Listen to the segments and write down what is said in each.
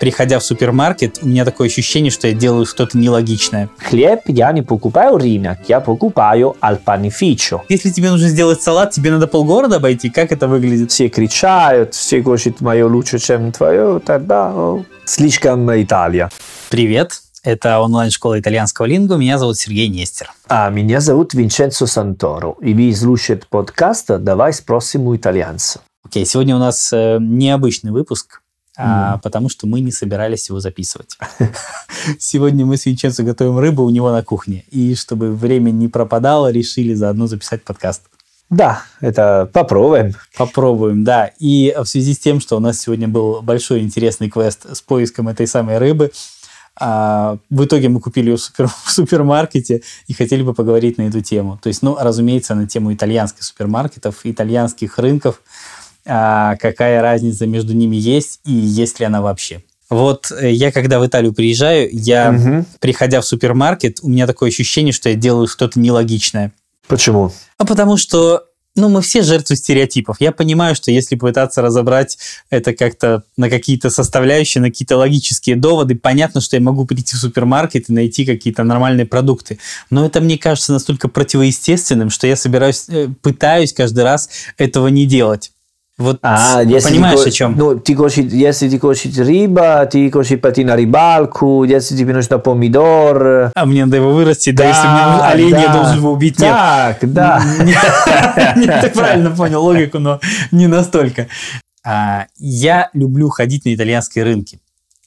Приходя в супермаркет, у меня такое ощущение, что я делаю что-то нелогичное. Хлеб я не покупаю рынок, я покупаю panificio. Если тебе нужно сделать салат, тебе надо полгорода обойти. Как это выглядит? Все кричают, все хотят мое лучше, чем твое, тогда о, слишком Италия. Привет, это онлайн-школа итальянского лингу. Меня зовут Сергей Нестер. А меня зовут Винченцо Санторо, и вы слушаете подкаст «Давай спросим у итальянца». Окей, сегодня у нас э, необычный выпуск, а, потому что мы не собирались его записывать. Сегодня мы с Винченцо готовим рыбу у него на кухне. И чтобы время не пропадало, решили заодно записать подкаст. Да, это попробуем. Попробуем, да. И в связи с тем, что у нас сегодня был большой интересный квест с поиском этой самой рыбы, а, в итоге мы купили ее в, супер, в супермаркете и хотели бы поговорить на эту тему. То есть, ну, разумеется, на тему итальянских супермаркетов, итальянских рынков, какая разница между ними есть и есть ли она вообще. Вот э, я когда в Италию приезжаю, я, Мгм. приходя в супермаркет, у меня такое ощущение, что я делаю что-то нелогичное. Почему? А потому что, ну, мы все жертвы стереотипов. Я понимаю, что если пытаться разобрать это как-то на какие-то составляющие, на какие-то логические доводы, понятно, что я могу прийти в супермаркет и найти какие-то нормальные продукты. Но это мне кажется настолько противоестественным, что я собираюсь, э, пытаюсь каждый раз этого не делать. Вот А, если понимаешь, о чем? Ну, ти хочешь, если ты хочешь рыба, ты хочешь пойти на рыбалку, если тебе нужно помидор. А мне надо его вырастить, да, если мне нужно оленя, я да. должен его убить. Нет. Так, да. Ты правильно понял логику, но не настолько. А, Я люблю ходить на итальянские рынки.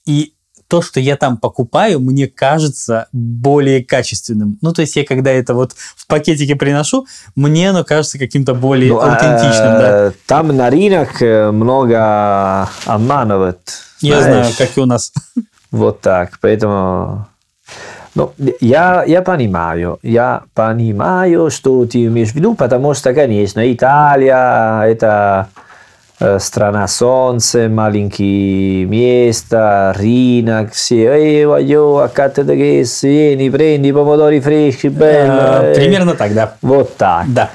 И то, что я там покупаю, мне кажется более качественным. Ну, то есть я когда это вот в пакетике приношу, мне оно кажется каким-то более Ну, аутентичным, да. Там на рынок э, много обманывают. Я знаю, знаешь. как и у нас. Вот так, поэтому... Ну, я, я понимаю, я понимаю, что ты имеешь в виду, потому что, конечно, Италия – это страна солнца, маленькие места, рынок, все, эй, Cattedres, vieni, prendi i pomodori freschi, bello. Э, э». Примерно так, да. Вот так. Да.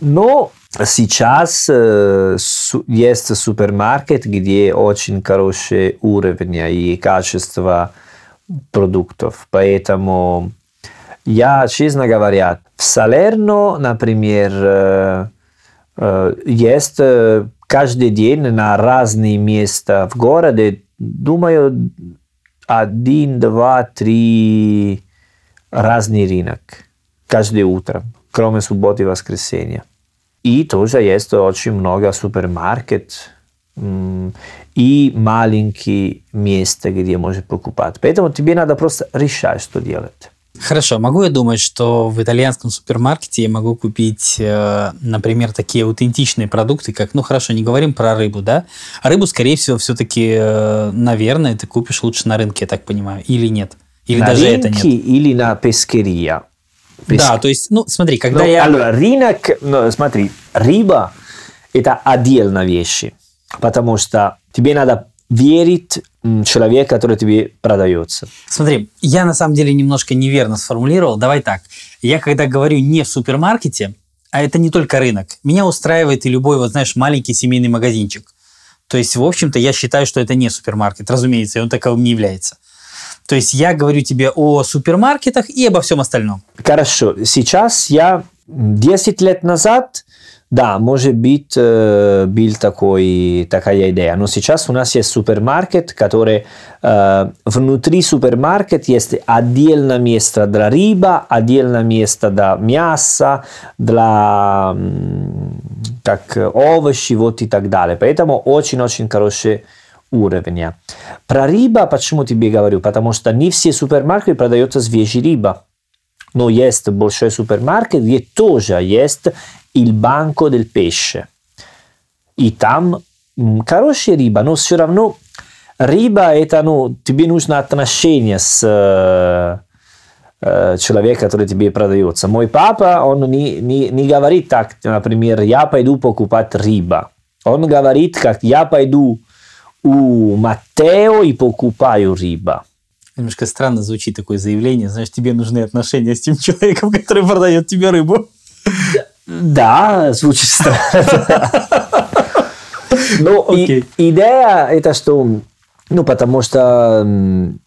Но сейчас э, есть супермаркет, где очень хороший уровень и качество продуктов. Поэтому я, честно говоря, в Салерно, например, э, э, есть э, каждый день на разные места в городе, думаю, один, два, три разный рынок каждое утро, кроме субботы и воскресенья. И тоже есть очень много супермаркет м, и маленькие места, где можно покупать. Поэтому тебе надо просто решать, что делать. Хорошо, могу я думать, что в итальянском супермаркете я могу купить, э, например, такие аутентичные продукты, как, ну хорошо, не говорим про рыбу, да? А рыбу, скорее всего, все-таки, э, наверное, ты купишь лучше на рынке, я так понимаю, или нет? Или на даже это рынке нет? или на пескерия. Да, то есть, ну смотри, когда Ну, я... Allora, рынок, ну, смотри, рыба – это отдельная вещь, потому что тебе надо верить м, человек, который тебе продается. Смотри, я на самом деле немножко неверно сформулировал. Давай так. Я когда говорю не в супермаркете, а это не только рынок, меня устраивает и любой, вот знаешь, маленький семейный магазинчик. То есть, в общем-то, я считаю, что это не супермаркет, разумеется, и он таковым не является. То есть я говорю тебе о супермаркетах и обо всем остальном. Хорошо, сейчас я 10 лет назад, да, может быть, э, был такой, такая идея, но сейчас у нас есть супермаркет, который э, внутри супермаркет есть отдельное место для рыба, отдельное место для мяса, для как овощи, вот и так далее. Поэтому очень-очень хороший уровень. Про рыба почему тебе говорю? Потому что не все супермаркеты продаются свежая рыба. Но есть большой супермаркет, где тоже есть il banco del pesce. И там хорошая рыба, но все равно рыба это, ну, тебе нужно отношение с э, человеком, который тебе продается. Мой папа, он не, не, не говорит так, например, я пойду покупать рыба. Он говорит, как я пойду у Маттео и покупаю рыба. Немножко странно звучит такое заявление. Знаешь, тебе нужны отношения с тем человеком, который продает тебе рыбу. Да, звучит странно. Ну, идея это что, ну, потому что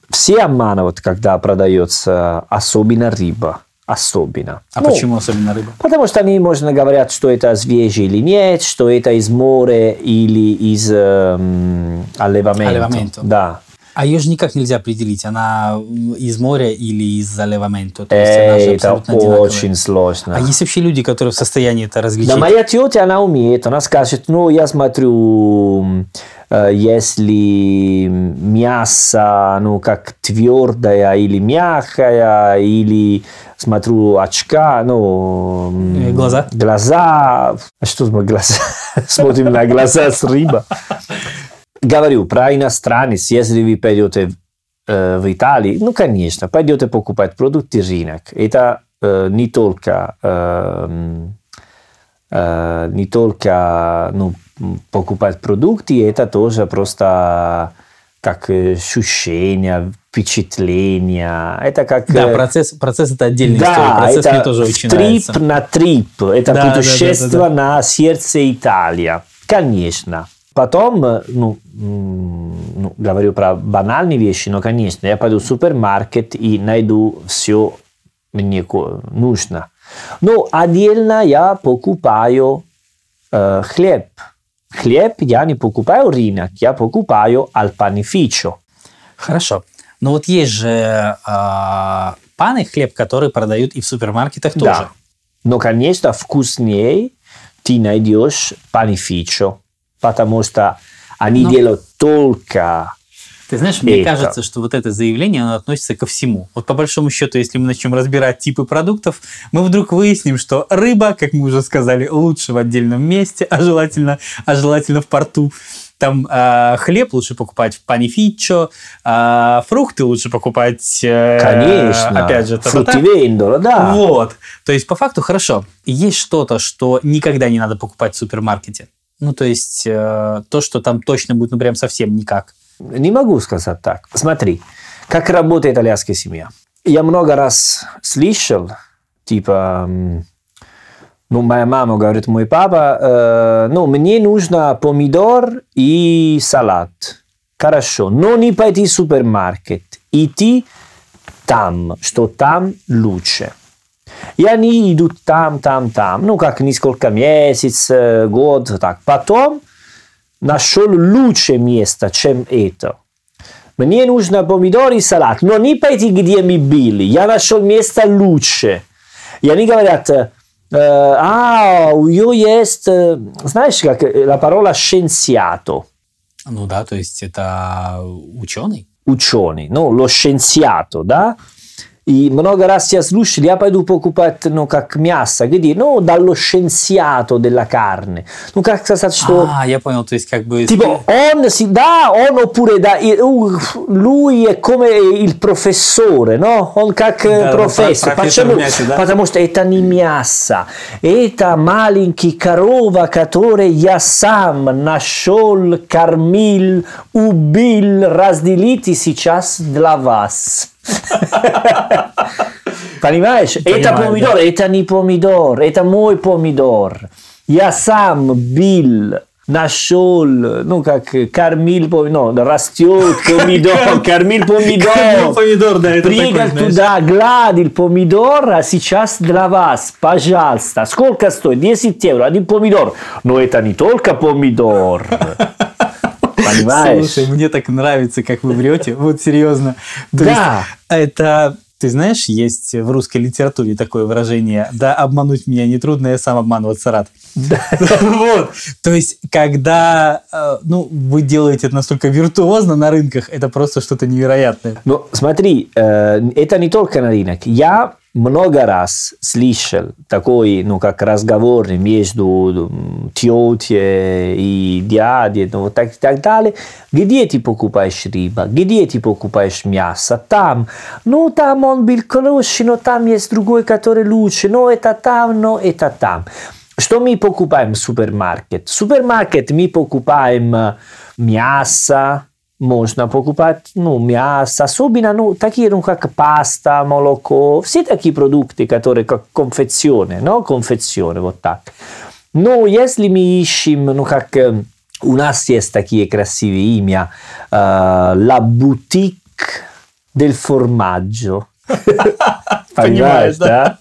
все обманывают, когда продается особенно рыба. Особенно. А Ну, почему особенно рыба? Потому что они, можно говорят, что это свежее или нет, что это из моря или из эм, allevamento. Allevamento. Да. А ее же никак нельзя определить, она из моря или из allevamento. То есть она же это одинаковая. очень сложно. А есть вообще люди, которые в состоянии это различить? Да, моя тетя, она умеет. Она скажет, ну, я смотрю, э, если мясо, ну, как твердое или мягкое, или смотрю очка, ну... глаза? Глаза. А что мы глаза? Смотрим на глаза с рыба. Говорю про иностранец, если вы пойдете э, в Италию, ну, конечно, пойдете покупать продукты рынок. Это э, не только э, э, не только ну, покупать продукты, это тоже просто как э, ощущение, впечатление. Это как... Да, э, процесс, процесс это отдельная история. да, Процесс это мне тоже очень трип нравится. на трип. Это Да, да, путешествие да, да, на сердце Италия. Конечно. Потом, э, ну, ну, говорю про банальные вещи, но, конечно, я пойду в супермаркет и найду все мне нужно. Но отдельно я покупаю э, хлеб. Хлеб я не покупаю рынок, я покупаю panificio. Хорошо. Но вот есть же а, паны хлеб, который продают и в супермаркетах тоже. Да. Но, конечно, вкуснее ты найдешь панифичо, потому что они Ну. делают только... Ты знаешь, мне Это. кажется, что вот это заявление, оно относится ко всему. Вот по большому счету, если мы начнем разбирать типы продуктов, мы вдруг выясним, что рыба, как мы уже сказали, лучше в отдельном месте, а желательно, а желательно в порту. Там а, хлеб лучше покупать в панифичо, а, фрукты лучше покупать, э, Конечно. опять же, та-та-та. Фрутивендоло, да. Вот. То есть, по факту, хорошо. Есть что-то, что никогда не надо покупать в супермаркете. Ну, то есть, э, то, что там точно будет, ну, прям совсем никак. Не могу сказать так. Смотри, как работает итальянская семья. Я много раз слышал, типа, ну, моя мама говорит, мой папа, э, ну, мне нужно помидор и салат. Хорошо, но не пойти в супермаркет. Идти там, что там лучше. И они идут там, там, там. Ну, как несколько месяцев, год, так. Потом нашел лучшее место, чем это. Мне нужно помидоры и салат, но не пойти, где мы были. Я нашел место лучше. И они говорят, а, у нее есть, знаешь, как la parola scienziato, Ну да, то есть это ученый. ученый, ну, lo scienziato, да? И много раз я слушал, я пойду покупать, ну, как мясо, где, ну, dallo scienziato della carne. Ну, как сказать, что... А, я понял, то есть как бы... Tipo, on si dà, on oppure da, uh, lui è come il professore, no? Он как э, Да, профессор. профессор Почему? мяса, да. Потому что это не мясо. Это маленький корова, который я сам нашел, кормил, убил, разделите сейчас для вас. Понимаешь? это Понимаю, помидор, это не помидор, это мой помидор. Я сам бил, нашел, ну как, кормил помидор, no, растет помидор, кормил помидор. Кормил помидор, да, это Прыгал такой, знаешь. туда, гладил помидор, а сейчас для вас, пожалуйста. Сколько стоит? 10 евро, один помидор. Но это не только помидор. Понимаешь? Слушай, мне так нравится, как вы врете. Вот серьезно. То Да. есть это... Ты знаешь, есть в русской литературе такое выражение «да обмануть меня нетрудно, я сам обманываться рад». Вот. То есть, когда э, ну, вы делаете это настолько виртуозно на рынках, это просто что-то невероятное. Ну, смотри, э, это не только на рынок. Я много раз слышал такой, ну, как разговор между тетей и дядей, ну, так, так далее. Где ты покупаешь рыба? Где ты покупаешь мясо? Там. Ну, там он был хороший, но там есть другой, который лучше. Но это там, но это там. Что мы покупаем в супермаркет? В супермаркет мы покупаем э, мясо, можно покупать ну, мясо, особенно ну, такие ну, как паста, молоко, все такие продукты, которые как конфекционе, no? конфекционе, вот так. Но если мы ищем ну, как э, у нас есть такие красивые имя. Э, La Boutique del Formaggio. Понимаешь, да?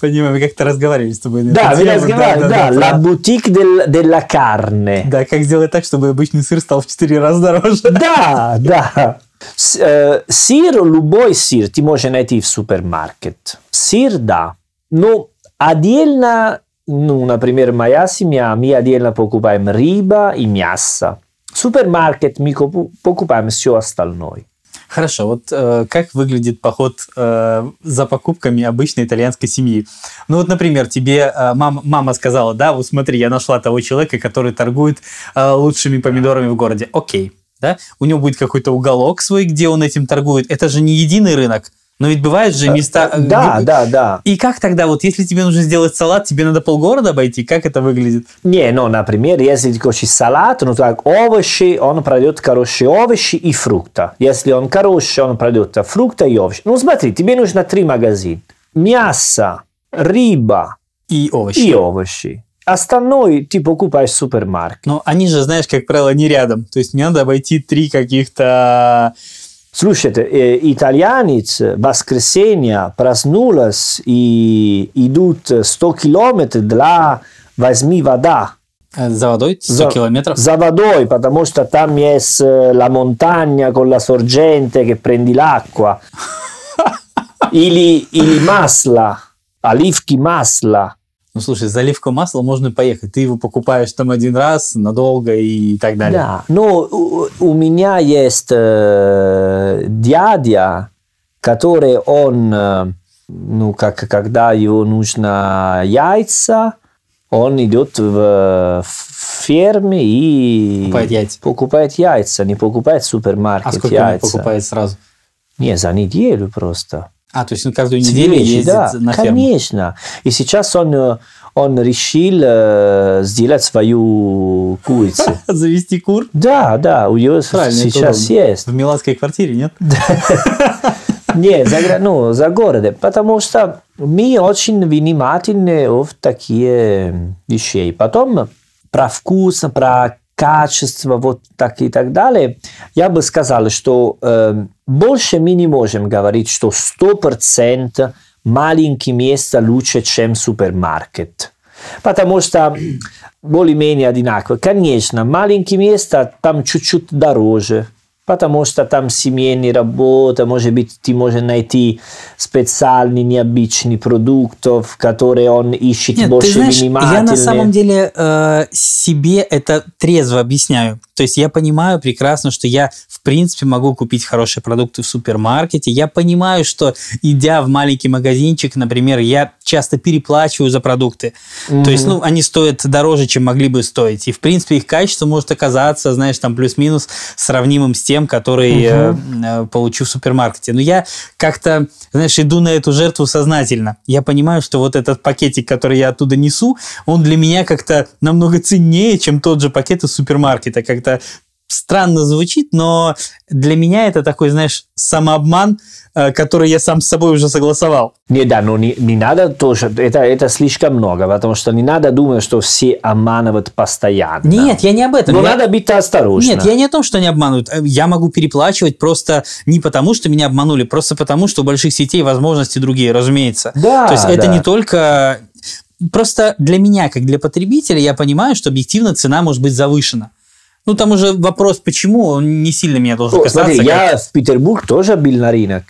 Понимаю, мы как-то разговаривали с тобой. на Да, мы разговаривали, да, La Boutique del- della Carne. Да, как сделать так, чтобы обычный сыр стал в 4 раза дороже. Да, да. Э, Сыр, любой сыр ты можешь найти в супермаркет. Сыр, да. Но отдельно, ну, например, моя семья, мы отдельно покупаем рыба и мясо. В супермаркет мы покупаем все остальное. Хорошо, вот э, как выглядит поход э, за покупками обычной итальянской семьи? Ну вот, например, тебе э, мам- мама сказала, да, вот смотри, я нашла того человека, который торгует э, лучшими помидорами в городе. Окей, да, у него будет какой-то уголок свой, где он этим торгует. Это же не единый рынок, но ведь бывают же места... э, Да, где- да, да. И как тогда, вот если тебе нужно сделать салат, тебе надо полгорода обойти, как это выглядит? Не, ну, например, если ты хочешь салат, ну так, овощи, он продает хорошие овощи и фрукта. Если он хороший, он продает фрукта и овощи. Ну, смотри, тебе нужно три магазина. Мясо, рыба И овощи. и овощи. Остальное ты покупаешь в супермаркете. Но они же, знаешь, как правило, не рядом. То есть мне надо обойти три каких-то... Слушайте, э, итальянец в воскресенье проснулась и идут 100 километров для возьми вода. э, За водой 100 За- километров. За водой, потому что там есть э, la montagna con la sorgente che prendi l'acqua. или, или масло, оливки масла. Ну, слушай, заливку масла можно поехать. Ты его покупаешь там один раз, надолго и так далее. Да. Но у, у меня есть э, дядя, который он, э, ну, как, когда его нужно яйца, он идет в, в ферме и Покупает яйца. покупает яйца, не покупает супермаркет А сколько яйца. покупает сразу? Не, за неделю просто. А, то есть он каждую неделю Свежий, ездит да, на ферму. конечно. И сейчас он, э, он решил э, сделать свою курицу. Завести кур? Да, да, у него Правильно, сейчас есть. В миланской квартире, нет? Не, за, ну, за городом, потому что мы очень внимательны в такие вещи. Потом про вкус, про качество, вот так и так далее, я бы сказал, что э, больше мы не можем говорить, что 100% маленькие места лучше, чем супермаркет. Потому что более-менее одинаково. Конечно, маленькие места там чуть-чуть дороже, потому что там семейная работа, может быть, ты можешь найти специальные необычные продуктов, которые он ищет Нет, больше ты знаешь, я внимательно. на самом деле э, себе это трезво объясняю. То есть я понимаю прекрасно, что я в принципе могу купить хорошие продукты в супермаркете. Я понимаю, что идя в маленький магазинчик, например, я часто переплачиваю за продукты. То есть, ну, они стоят дороже, чем могли бы стоить. И, в принципе, их качество может оказаться, знаешь, там плюс-минус сравнимым с тем, который э, э, получу в супермаркете. Но я как-то, знаешь, иду на эту жертву сознательно. Я понимаю, что вот этот пакетик, который я оттуда несу, он для меня как-то намного ценнее, чем тот же пакет из супермаркета. Как-то странно звучит, но для меня это такой, знаешь, самообман, э, который я сам с собой уже согласовал. Не, да, но не, не надо тоже, это, это слишком много, потому что не надо думать, что все обманывают постоянно. Нет, я не об этом. Но Я- надо быть осторожным. Нет, я не о том, что они обманывают. Э, Я могу переплачивать просто не потому, что меня обманули, просто потому, что у больших сетей возможности другие, разумеется. Да, То есть это да. не только... Просто для меня, как для потребителя, я понимаю, что объективно цена может быть завышена. Ну, там уже вопрос, почему, он не сильно меня должен касаться. смотри, как- я в Петербург тоже был на рынок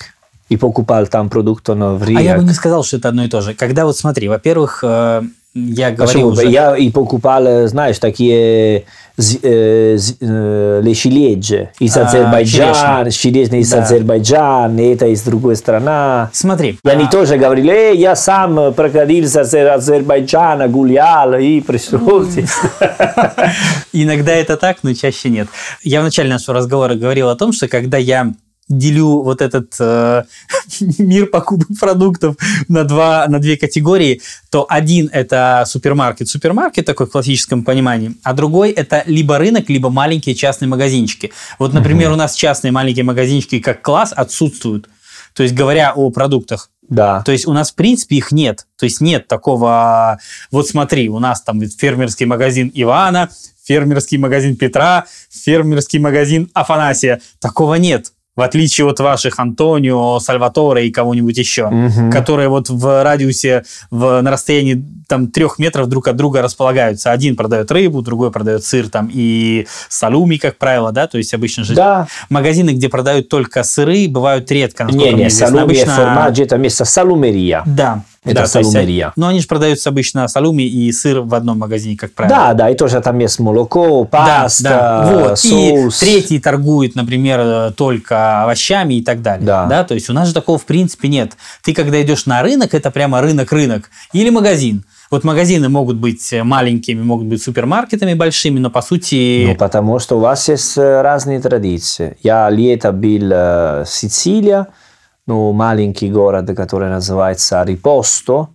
и покупал там продукты но в А я бы не сказал, что это одно и то же. Когда вот смотри, во-первых, э, я говорил Почему? уже... Я и покупал, э, знаешь, такие э, э, лещеледжи из А, Азербайджана, черешни из Да. Азербайджана, это из другой страны. Смотри. И они а, тоже говорили, «Эй, я сам проходил с Азер- Азербайджана, гулял и пришел здесь». Иногда это так, но чаще нет. Я в начале нашего разговора говорил о том, что когда я делю вот этот э, мир покупок продуктов на, два, на две категории, то один – это супермаркет. Супермаркет такой в классическом понимании, а другой – это либо рынок, либо маленькие частные магазинчики. Вот, например, у нас частные маленькие магазинчики как класс отсутствуют. То есть, говоря о продуктах, Да. то есть у нас, в принципе, их нет. То есть нет такого, вот смотри, у нас там фермерский магазин Ивана, фермерский магазин Петра, фермерский магазин Афанасия. Такого нет в отличие от ваших Антонио, Сальваторе и кого-нибудь еще, угу. которые вот в радиусе, в, на расстоянии там трех метров друг от друга располагаются. Один продает рыбу, другой продает сыр там и салуми, как правило, да, то есть обычно же да. магазины, где продают только сыры, бывают редко, не, не, салуми обычно... формаджи, это место салумерия. Да, это да, салумерия. Есть, но они же продаются обычно салуми и сыр в одном магазине, как правило. Да, да, и тоже там есть молоко, паста, да, да. Вот. соус. И третий торгует, например, только овощами и так далее. Да. да. То есть у нас же такого в принципе нет. Ты когда идешь на рынок, это прямо рынок-рынок. Или магазин. Вот магазины могут быть маленькими, могут быть супермаркетами большими, но по сути... Ну, потому что у вас есть разные традиции. Я лето был в Сицилии, ну, маленький город, который называется Рипосто,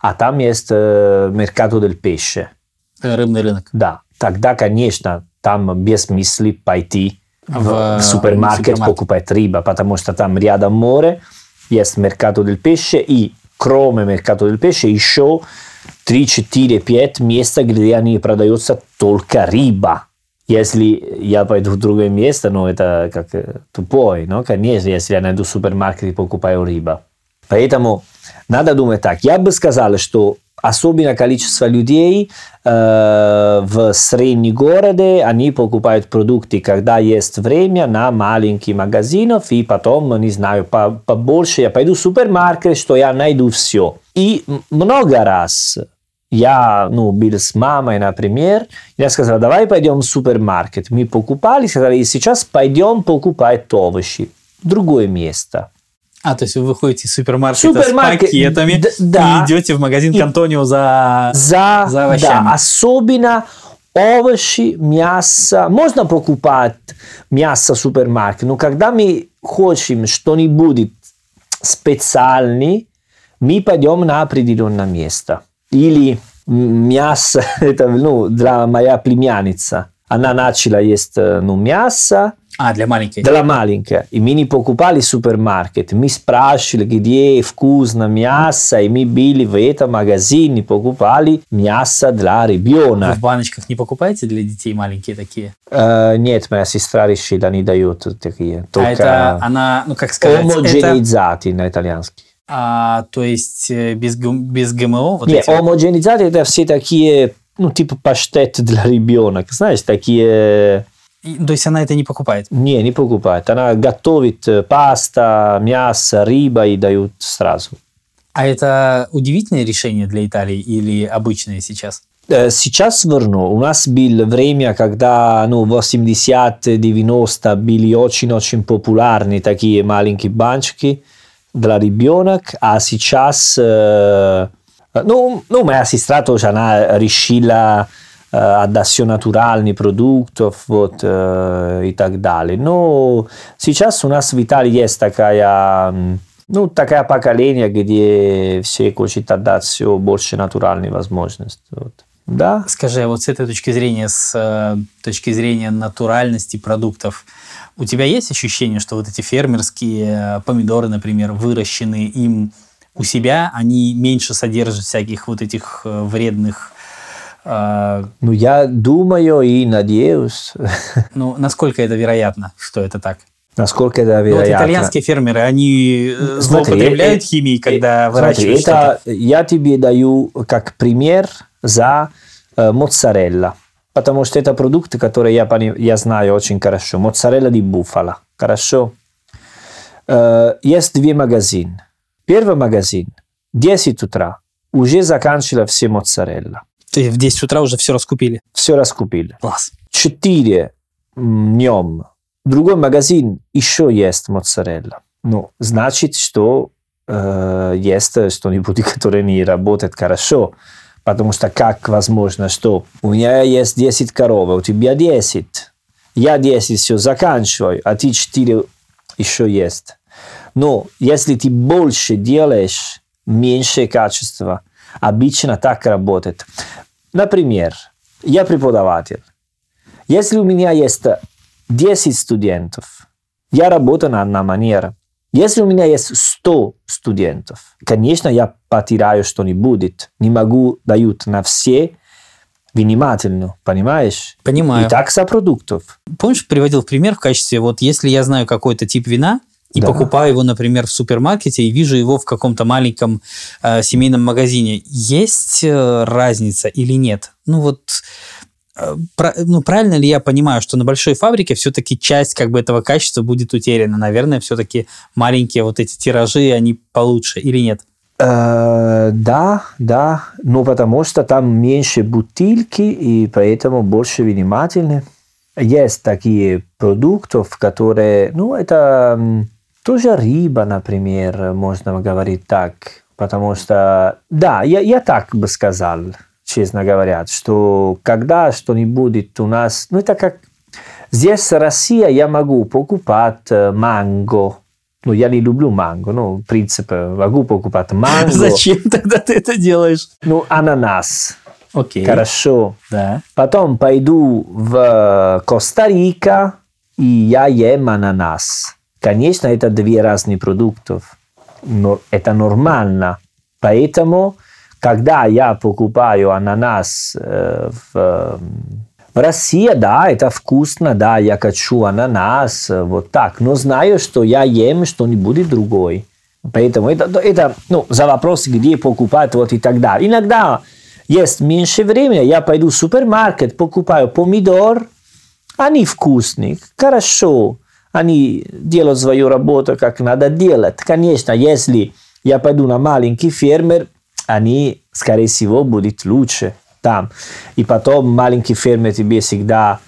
а там есть э, Меркато del Pesce. Рыбный рынок. Да. Тогда, конечно, там без мысли пойти в, в супермаркет, супермаркет покупать рыба, потому что там рядом море, есть Mercato del Pesce, и кроме Mercato del Pesce еще 3, 4, 5 места, где они продаются только рыба. Если я пойду в другое место, ну это как тупой, ну конечно, если я найду супермаркет и покупаю рыба. Поэтому надо думать так. Я бы сказал, что особенно количество людей э, в среднем городе, они покупают продукты, когда есть время на маленькие магазинов, и потом, не знаю, побольше я пойду в супермаркет, что я найду все. И много раз я ну, был с мамой, например, я сказал, давай пойдем в супермаркет. Мы покупали, сказали, сейчас пойдем покупать овощи. Другое место. А, то есть вы выходите из супермаркета Супермаркет, с пакетами да, и идете в магазин Кантонио за, за, за овощами. Да, особенно овощи, мясо. Можно покупать мясо в супермаркете, но когда мы хотим что-нибудь специальное, мы пойдем на определенное место. Или мясо, это ну, для моя племянница. Она начала есть ну, мясо, а, для маленькой. Для маленькой. И мы не покупали супермаркет. Мы спрашивали, где вкусно мясо, и мы были в этом магазине, покупали мясо для ребенка. Вы в баночках не покупаете для детей маленькие такие? Uh, нет, моя сестра решила, не дают такие. Только а это она, ну как сказать... Это... на итальянский. А, то есть э, без, без ГМО? Вот Нет, омогенизаты это все такие, ну, типа паштет для ребенка, знаешь, такие... То есть она это не покупает? Не, не покупает. Она готовит э, паста, мясо, рыба и дают сразу. А это удивительное решение для Италии или обычное сейчас? Э, сейчас верно. У нас было время, когда ну, 80-90 были очень-очень популярны такие маленькие баночки для. Э, ну, ну, моя сестра тоже, она решила отдать все натуральных продуктов вот, э, и так далее. Но сейчас у нас в Италии есть такая, ну, такое поколение, где все хотят отдать все больше натуральной возможности. Вот. Да. Скажи, а вот с этой точки зрения, с э, точки зрения натуральности продуктов, у тебя есть ощущение, что вот эти фермерские помидоры, например, выращенные им у себя, они меньше содержат всяких вот этих э, вредных а, ну, я думаю и надеюсь. Ну, насколько это вероятно, что это так? Насколько это вероятно? Ну, вот итальянские фермеры, они э, смотри, злоупотребляют э, химией, когда э, выращивают смотри, это Я тебе даю как пример за э, моцарелла. Потому что это продукт, который я, я знаю очень хорошо. Моцарелла di bufala. Хорошо? Э, есть две магазины. Первый магазин 10 утра уже заканчивала все моцарелла. Ты в 10 утра уже все раскупили? Все раскупили. Класс. 4 днем. Другой магазин еще есть моцарелла. Ну, значит, что э, есть что-нибудь, которое не работает хорошо. Потому что как возможно, что у меня есть 10 коров, у тебя 10. Я 10 все заканчиваю, а ты 4 еще есть. Но если ты больше делаешь, меньше качества – обычно так работает. Например, я преподаватель. Если у меня есть 10 студентов, я работаю на одна манера. Если у меня есть 100 студентов, конечно, я потеряю что-нибудь. Не могу дать на все внимательно, понимаешь? Понимаю. И так за продуктов. Помнишь, приводил пример в качестве, вот если я знаю какой-то тип вина, и Да. покупаю его, например, в супермаркете и вижу его в каком-то маленьком э, семейном магазине, есть э, разница или нет? Ну вот, ну правильно ли я понимаю, что на большой фабрике все-таки часть как бы этого качества будет утеряна? Наверное, все-таки маленькие вот эти тиражи, они получше или нет? Э, да, да, но потому что там меньше бутылки и поэтому больше внимательны. Есть такие продукты, которые, ну, это тоже рыба, например, можно говорить так, потому что, да, я, я так бы сказал, честно говоря, что когда что-нибудь у нас, ну, это как здесь в России я могу покупать э, манго, ну, я не люблю манго, ну, в принципе, могу покупать манго. Зачем тогда ты это делаешь? Ну, ананас. Окей. Хорошо. Да. Потом пойду в Коста-Рика, и я ем ананас. Конечно, это две разные продуктов, но это нормально. Поэтому, когда я покупаю ананас э, в, в России, да, это вкусно, да, я хочу ананас, э, вот так. Но знаю, что я ем что-нибудь другое. Поэтому это, это ну, за вопрос, где покупать вот и так далее. Иногда есть меньше времени, я пойду в супермаркет, покупаю помидор, они вкусные, хорошо, они делают свою работу, как надо делать. Конечно, если я пойду на маленький фермер, они, скорее всего, будут лучше там. И потом маленький фермер тебе всегда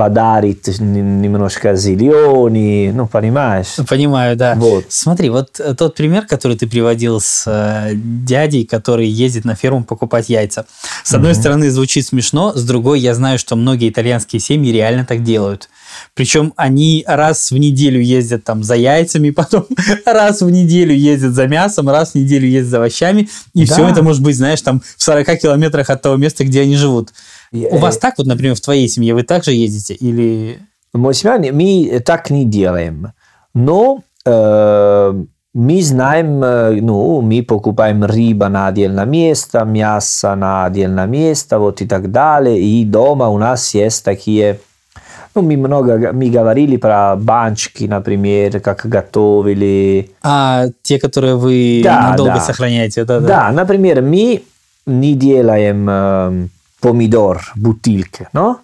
подарит немножко зеленый, ну, понимаешь? Понимаю, да. Вот. Смотри, вот э, тот пример, который ты приводил с э, дядей, который ездит на ферму покупать яйца. С одной стороны, звучит смешно, с другой, я знаю, что многие итальянские семьи реально так делают. Причем они раз в неделю ездят там за яйцами, потом раз в неделю ездят за мясом, раз в неделю ездят за овощами, и Да. все это может быть, знаешь, там в 40 километрах от того места, где они живут. У вас так вот, например, в твоей семье вы также ездите или... Мы семья, мы так не делаем. Но э, мы знаем, э, ну, мы покупаем рыба на отдельное место, мясо на отдельное место, вот и так далее. И дома у нас есть такие, ну, мы много, мы говорили про баночки, например, как готовили. А те, которые вы Да, надолго да. сохраняете, да, да. Да, например, мы не делаем э, помидор бутылки, но?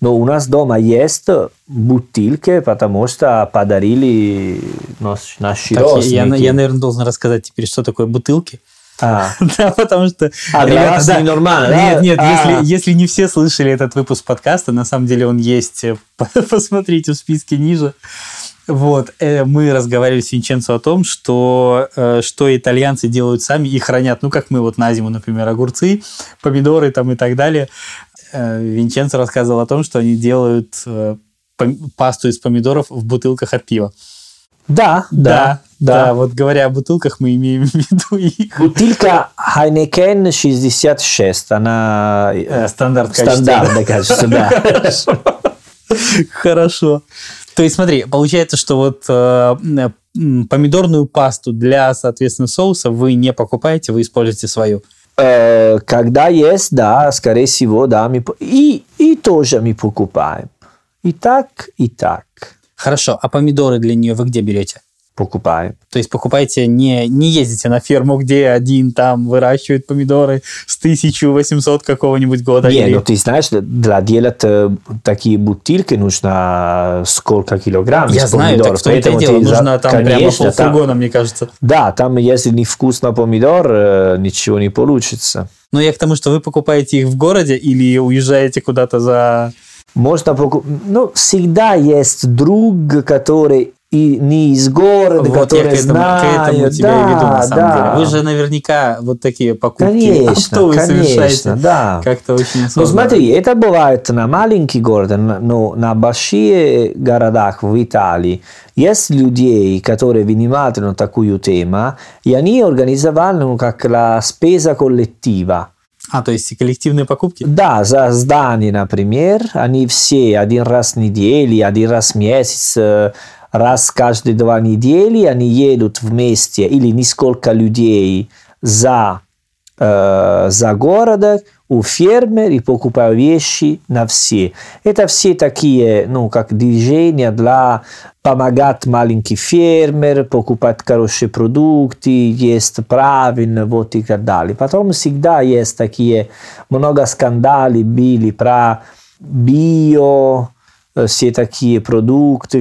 Но у нас дома есть бутылки, потому что подарили наш, наши Так, я, родственники. я, наверное, должен рассказать теперь, что такое бутылки. А, Да, потому что... А, ребята, вас да. ненормально, да? Нет, нет, А. если, если не все слышали этот выпуск подкаста, на самом деле он есть, посмотрите в списке ниже. Вот, э, мы разговаривали с Винченцо о том, что, э, что итальянцы делают сами и хранят, ну, как мы вот на зиму, например, огурцы, помидоры там и так далее. Э, Винченцо рассказывал о том, что они делают пасту из помидоров в бутылках от пива. да, Да, да, да, вот говоря о бутылках, мы имеем в виду их. Бутылка Heineken 66, она э, Э, Стандарт качества. стандартное качество, да. Хорошо. То есть смотри, получается, что вот э, помидорную пасту для, соответственно, соуса вы не покупаете, вы используете свою. Э, Когда есть, да, скорее всего, да, мы, и, и тоже мы покупаем. И так, и так Хорошо, а помидоры для нее вы где берете? Покупаем. То есть покупаете, не, не ездите на ферму, где один там выращивает помидоры с 1800 какого-нибудь года. Не, или- ну ты знаешь, для делать э, такие бутылки нужно сколько килограмм Я знаю, так помидоров, том-то и поэтому дело. за- Нужно там прямо конечно, там- полфургона, мне кажется. Да, там если не вкусно помидор, э, ничего не получится. Но я к тому, что вы покупаете их в городе или уезжаете куда-то за... Можно покупать, ну, всегда есть друг, который и не из города, Вот я который к этому, к этому тебя да, и веду, на самом да. деле. Вы же наверняка вот такие покупки Конечно, оптовые конечно, совершаете. да. Как-то очень Ну осознанно. смотри, это бывает на маленьких городах, но на больших городах в Италии есть людей, которые внимательно такую тему, и они организовали ну, как la spesa collettiva. А, то есть коллективные покупки? Да, за здание, например, они все один раз в неделю, один раз в месяц, э, раз каждые два недели они едут вместе или несколько людей за э, за городом у фермера и покупаю вещи на все. Это все такие, ну, как движения для помогать маленький фермер, покупать хорошие продукты, есть правильно, вот и так далее. Потом всегда есть такие много скандалов были про био, все такие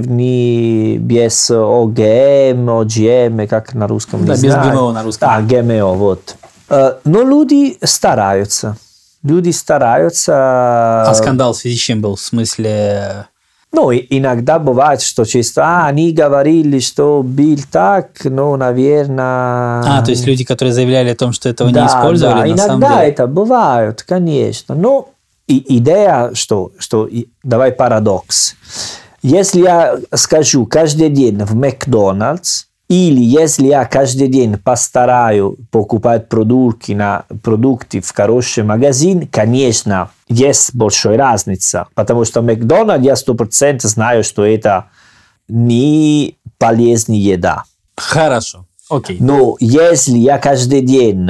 ней без ОГМ, ОГМ, как на русском Да, не без знаю. ГМО на русском. Да, ГМО, вот. Но люди стараются. Люди стараются. А скандал в связи с чем был? В смысле... Ну, иногда бывает, что чисто, а, они говорили, что бил так, ну, наверное... А, то есть люди, которые заявляли о том, что этого не Да, использовали, да, иногда это бывает, конечно. Но и идея, что, что давай парадокс. Если я скажу каждый день в Макдональдс, или если я каждый день постараю покупать продукты, на, продукты в хороший магазин, конечно, есть большая разница. Потому что Макдональдс я сто процентов знаю, что это не полезная еда. Хорошо, окей. Но если я каждый день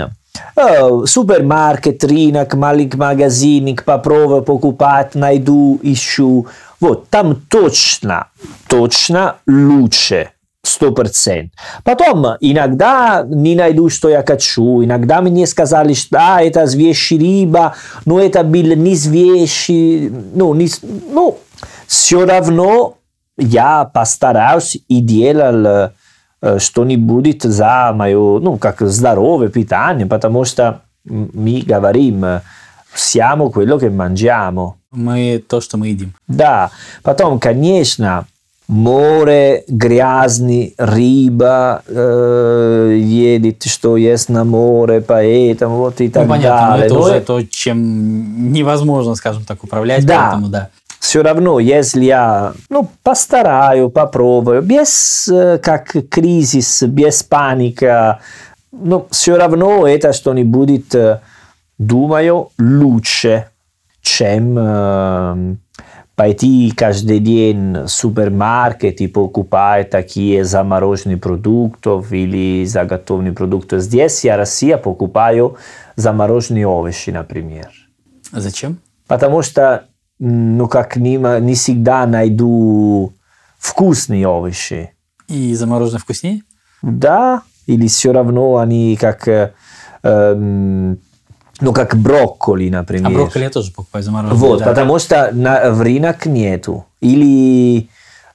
супермаркет, рынок, маленький магазинник, попробую покупать, найду, ищу, вот там точно, точно лучше. Сто процентов. Потом иногда не найду, что я хочу. Иногда мне сказали, что а, это вещи рыба, но это было не вещи. Ну, не, ну, все равно я постараюсь и делал э, что-нибудь за мое, ну, как здоровое питание, потому что мы говорим, э, siamo quello che mangiamo. Мы то, что мы едим. Да, потом, конечно, море грязный, рыба э, едет, что есть на море, поэтому вот и так ну, понятно, но далее. это Но уже то, чем невозможно, скажем так, управлять, Да. поэтому да. Все равно, если я ну, постараю, попробую, без э, как кризис, без паника, ну, все равно это что-нибудь, э, думаю, лучше, чем э, пойти каждый день в супермаркет и покупать такие замороженные продукты или заготовленные продукты. Здесь я, Россия, покупаю замороженные овощи, например. Зачем? Потому что, ну, как не, не всегда найду вкусные овощи. И замороженное вкуснее? Да, или все равно они как, э, эм, ну, как брокколи, например. А брокколи я тоже покупаю замороженное. Вот, да. потому что на, в рынок нету. Или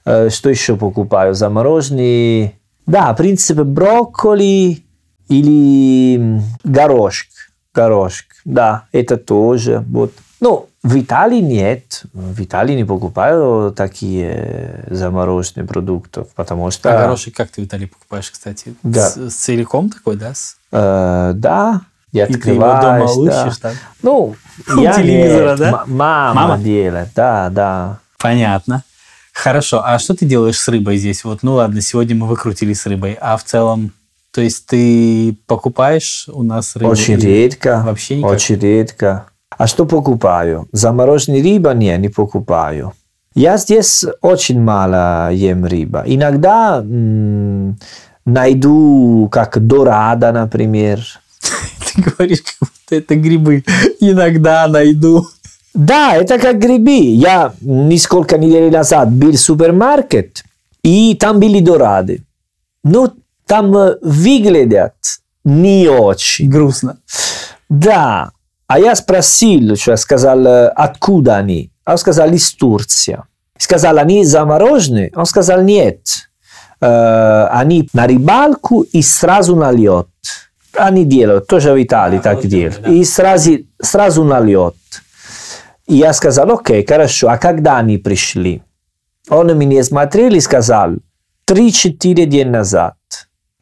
э, что еще покупаю? Замороженные. Да, в принципе, брокколи или горошек. Горошек, да, это тоже. Вот. Ну, в Италии нет. В Италии не покупаю такие замороженные продукты, потому что... А горошек как ты в Италии покупаешь, кстати? Да. С, с целиком такой, да? С- Э, да, я И ты его дома открываюсь, да. так? Ну, У я телевизора, нет, да? м- мама, Мама? делает, да, да. Понятно. Хорошо. А что ты делаешь с рыбой здесь? Вот, ну ладно, сегодня мы выкрутили с рыбой. А в целом, то есть ты покупаешь у нас рыбу? Очень редко. Вообще никак? Очень редко. А что покупаю? Замороженная рыба? Не, не покупаю. Я здесь очень мало ем рыба. Иногда м, найду как дорада, например. Ты говоришь, как будто это грибы. Иногда найду. Да, это как грибы. Я несколько недель назад был в супермаркет, и там были дорады. Но там выглядят не очень. Грустно. Да. А я спросил, что я сказал, э, откуда они? Он сказал, из Турции. Сказал, они замороженные? Он сказал, нет. Э, они на рыбалку и сразу на лед. Они делают, тоже в Италии Да, так делают. да. И сразу, сразу на лед. И я сказал, окей, хорошо, а когда они пришли? Он меня смотрел и сказал, 3-4 дня назад.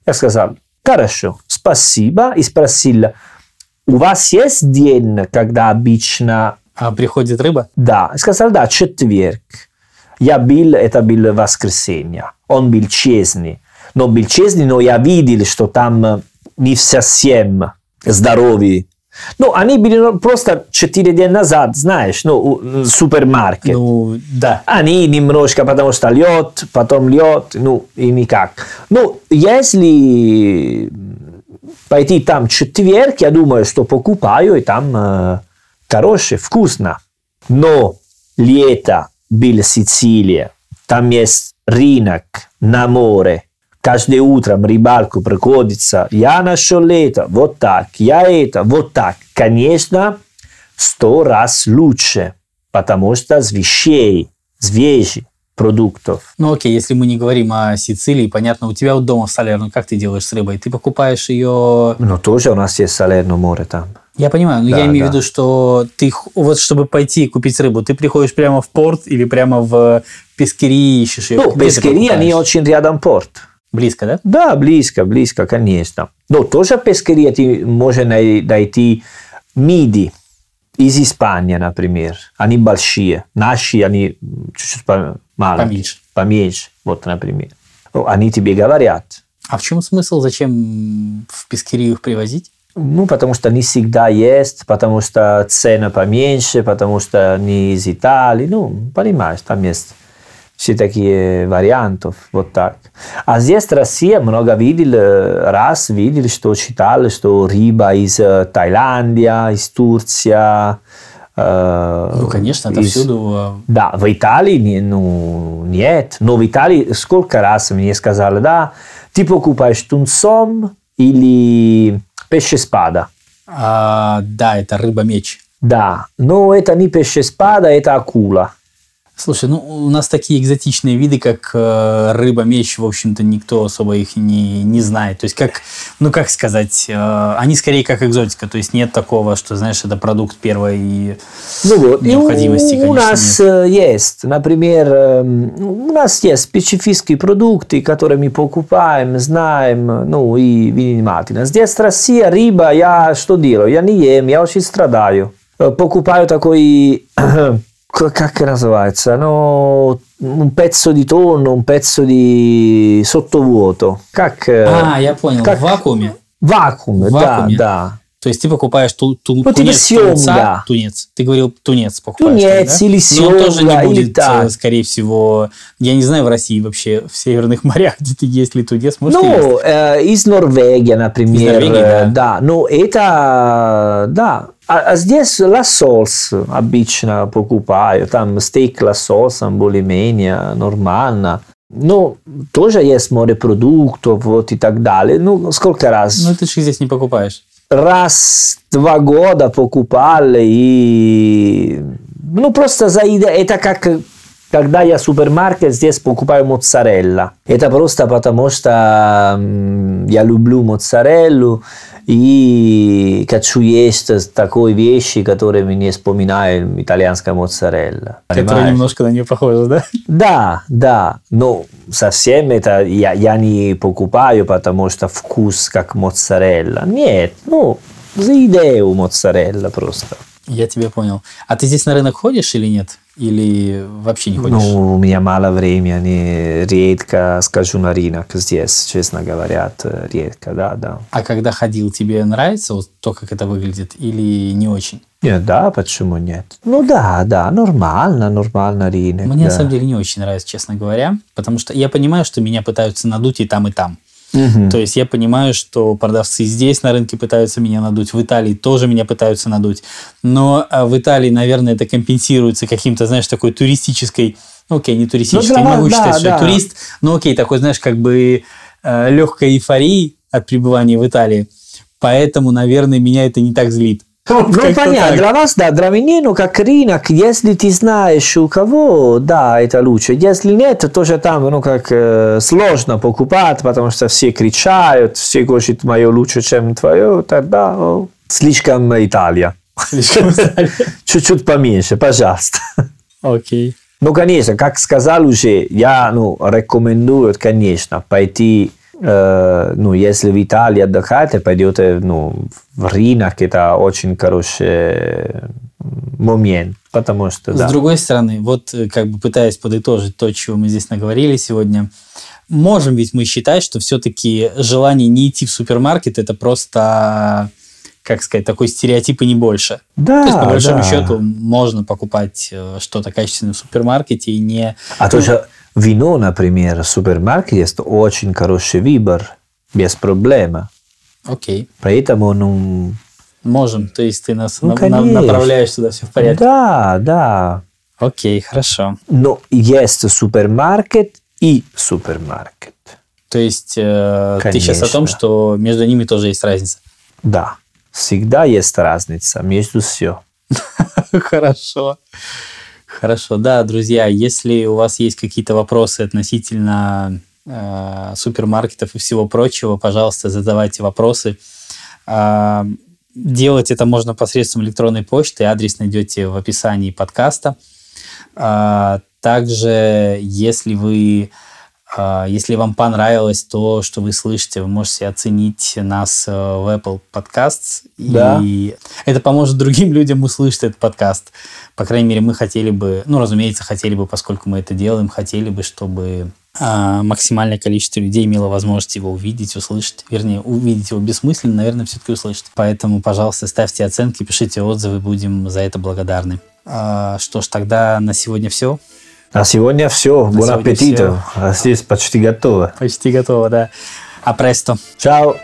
Я сказал, хорошо, спасибо. И спросил, у вас есть день, когда обычно... А приходит рыба? Да. Сказал, да, четверг. Я был, это было воскресенье. Он был честный. Но был честный, но я видел, что там э, не совсем здоровый. Ну, они были ну, просто 4 дня назад, знаешь, ну, супермаркет. Ну, да. Они немножко, потому что лед, потом лед, ну и никак. Ну, если пойти там четверг, я думаю, что покупаю, и там э, хорошее, вкусно. Но лето был Сицилия, там есть рынок на море, каждое утро рыбалку приходится, я нашел это, вот так, я это, вот так. Конечно, сто раз лучше, потому что с вещей, свежий продуктов. Ну окей, если мы не говорим о Сицилии, понятно, у тебя вот дома в Салерно, как ты делаешь с рыбой? Ты покупаешь ее... Ну тоже у нас есть Салерно море там. Я понимаю, но Да, я имею в да. виду, что ты, вот чтобы пойти купить рыбу, ты приходишь прямо в порт или прямо в пескерии ищешь ее? Ну, пескерия не покупаешь? очень рядом порт. Близко, да? Да, близко, близко, конечно. Но тоже пескерия ты можешь най- найти миди из Испании, например. Они большие. Наши, они чуть-чуть мало. Поменьше. Поменьше, вот, например. Ну, Они тебе говорят. А в чем смысл? Зачем в пескерию их привозить? Ну, потому что не всегда есть, потому что цена поменьше, потому что не из Италии. Ну, понимаешь, там есть все такие вариантов, вот так. А здесь в России много видел, раз видел, что читал, что рыба из э, Таиландия, из Турции. Э, Ну, конечно, это из- а, Да, в Италии не- ну, нет. Но в Италии сколько раз мне сказали, да, ты покупаешь тунцом или пеще-спада. а, да, это рыба-меч. Да, но это не пеще-спада, это акула. Слушай, ну у нас такие экзотичные виды, как э, рыба-меч, в общем-то, никто особо их не, не знает. То есть, как, ну как сказать, э, они скорее как экзотика. То есть, нет такого, что, знаешь, это продукт первой Ну вот, и необходимости, у, у конечно, нас нет. э, есть, например, эм, у нас есть специфические продукты, которые мы покупаем, знаем, ну и внимательно. Здесь в России рыба, я что делаю? Я не ем, я очень страдаю. Э, Покупаю такой, как называется, ну, un pezzo di tonno, un pezzo di sottovuoto. Как, э, А, я понял, как- в вакууме. вакуум, да, да. То есть, ты покупаешь ту, ту, или тунец, тунца, семга. тунец. Ты говорил, тунец покупаешь. Тунец да? или Но он тоже семга, не будет, так. э, скорее всего, я не знаю в России вообще, в северных морях, где ты есть ли тунец, может? Ну, э, из Норвегии, например. Из Норвегии, э, да. да. Ну, это, да. А, а здесь лосось обычно покупаю. Там стейк лососом более-менее нормально. Ну, тоже есть морепродуктов вот и так далее. Ну, сколько раз? Ну, ты же здесь не покупаешь. раз два года покупали и ну просто за иде- это как когда я в супермаркет здесь покупаю моцарелла. Это просто потому что я люблю моцареллу и хочу есть такой вещи, которые мне вспоминают итальянская моцарелла. Которая немножко на нее похожа, да? Да, да, но совсем это я, я не покупаю, потому что вкус как моцарелла. Нет, ну, за идею моцарелла просто. Я тебя понял. А ты здесь на рынок ходишь или нет? Или вообще не ходишь? Ну, у меня мало времени, редко скажу на рынок здесь, честно говоря, э, редко, да, да. А когда ходил, тебе нравится вот то, как это выглядит, или не очень? Нет, да, почему нет? Ну да, да, нормально, нормально рынок. Мне да. на самом деле не очень нравится, честно говоря, потому что я понимаю, что меня пытаются надуть и там, и там. То есть я понимаю, что продавцы здесь на рынке пытаются меня надуть, в Италии тоже меня пытаются надуть. Но а, в Италии, наверное, это компенсируется каким-то, знаешь, такой туристической, ну окей, не туристической, Ну, не да, могу да, считать, что я да. турист, но окей, такой, знаешь, как бы э, легкой эйфории от пребывания в Италии. Поэтому, наверное, меня это не так злит. Ну, понятно, так. для вас, да, для меня, ну, как рынок, если ты знаешь у кого, да, это лучше. Если нет, то тоже там, ну, как э, сложно покупать, потому что все кричают, все хотят мое лучше, чем твое, тогда о, слишком Италия. Слишком Италия. Чуть-чуть поменьше, пожалуйста. Окей. Ну, конечно, как сказал уже, я ну, рекомендую, конечно, пойти, ну, если в Италии отдыхаете, пойдете ну, в рынок, это очень хороший момент, потому что, С да. другой стороны, вот э, как бы пытаясь подытожить то, чего мы здесь наговорили сегодня, можем ведь мы считать, что все-таки желание не идти в супермаркет это просто, как сказать, такой стереотип и не больше. Да, То есть, по большому да. счету, можно покупать э, что-то качественное в супермаркете и не... А тоже вино, например, в супермаркете есть очень хороший выбор, без проблем. Окей. Поэтому, ну... Можем, то есть ты нас Ну, на- конечно. направляешь туда, все в порядке. Да, да. Окей, хорошо. Но есть супермаркет и супермаркет. То есть э, ты сейчас о том, что между ними тоже есть разница. Да. Всегда есть разница между все. Хорошо. Хорошо, да, друзья, если у вас есть какие-то вопросы относительно э, супермаркетов и всего прочего, пожалуйста, задавайте вопросы. А, делать это можно посредством электронной почты, адрес найдете в описании подкаста. А, также, если вы если вам понравилось то, что вы слышите, вы можете оценить нас э, в Apple Podcasts. Да. И это поможет другим людям услышать этот подкаст. По крайней мере, мы хотели бы, ну, разумеется, хотели бы, поскольку мы это делаем, хотели бы, чтобы а, максимальное количество людей имело возможность его увидеть, услышать. Вернее, увидеть его бессмысленно, наверное, все-таки услышать. Поэтому, пожалуйста, ставьте оценки, пишите отзывы, будем за это благодарны. А, что ж, тогда на сегодня все. На сегодня все. Бон аппетита. А Здесь почти готово. Почти готово, да. А престо. Чао.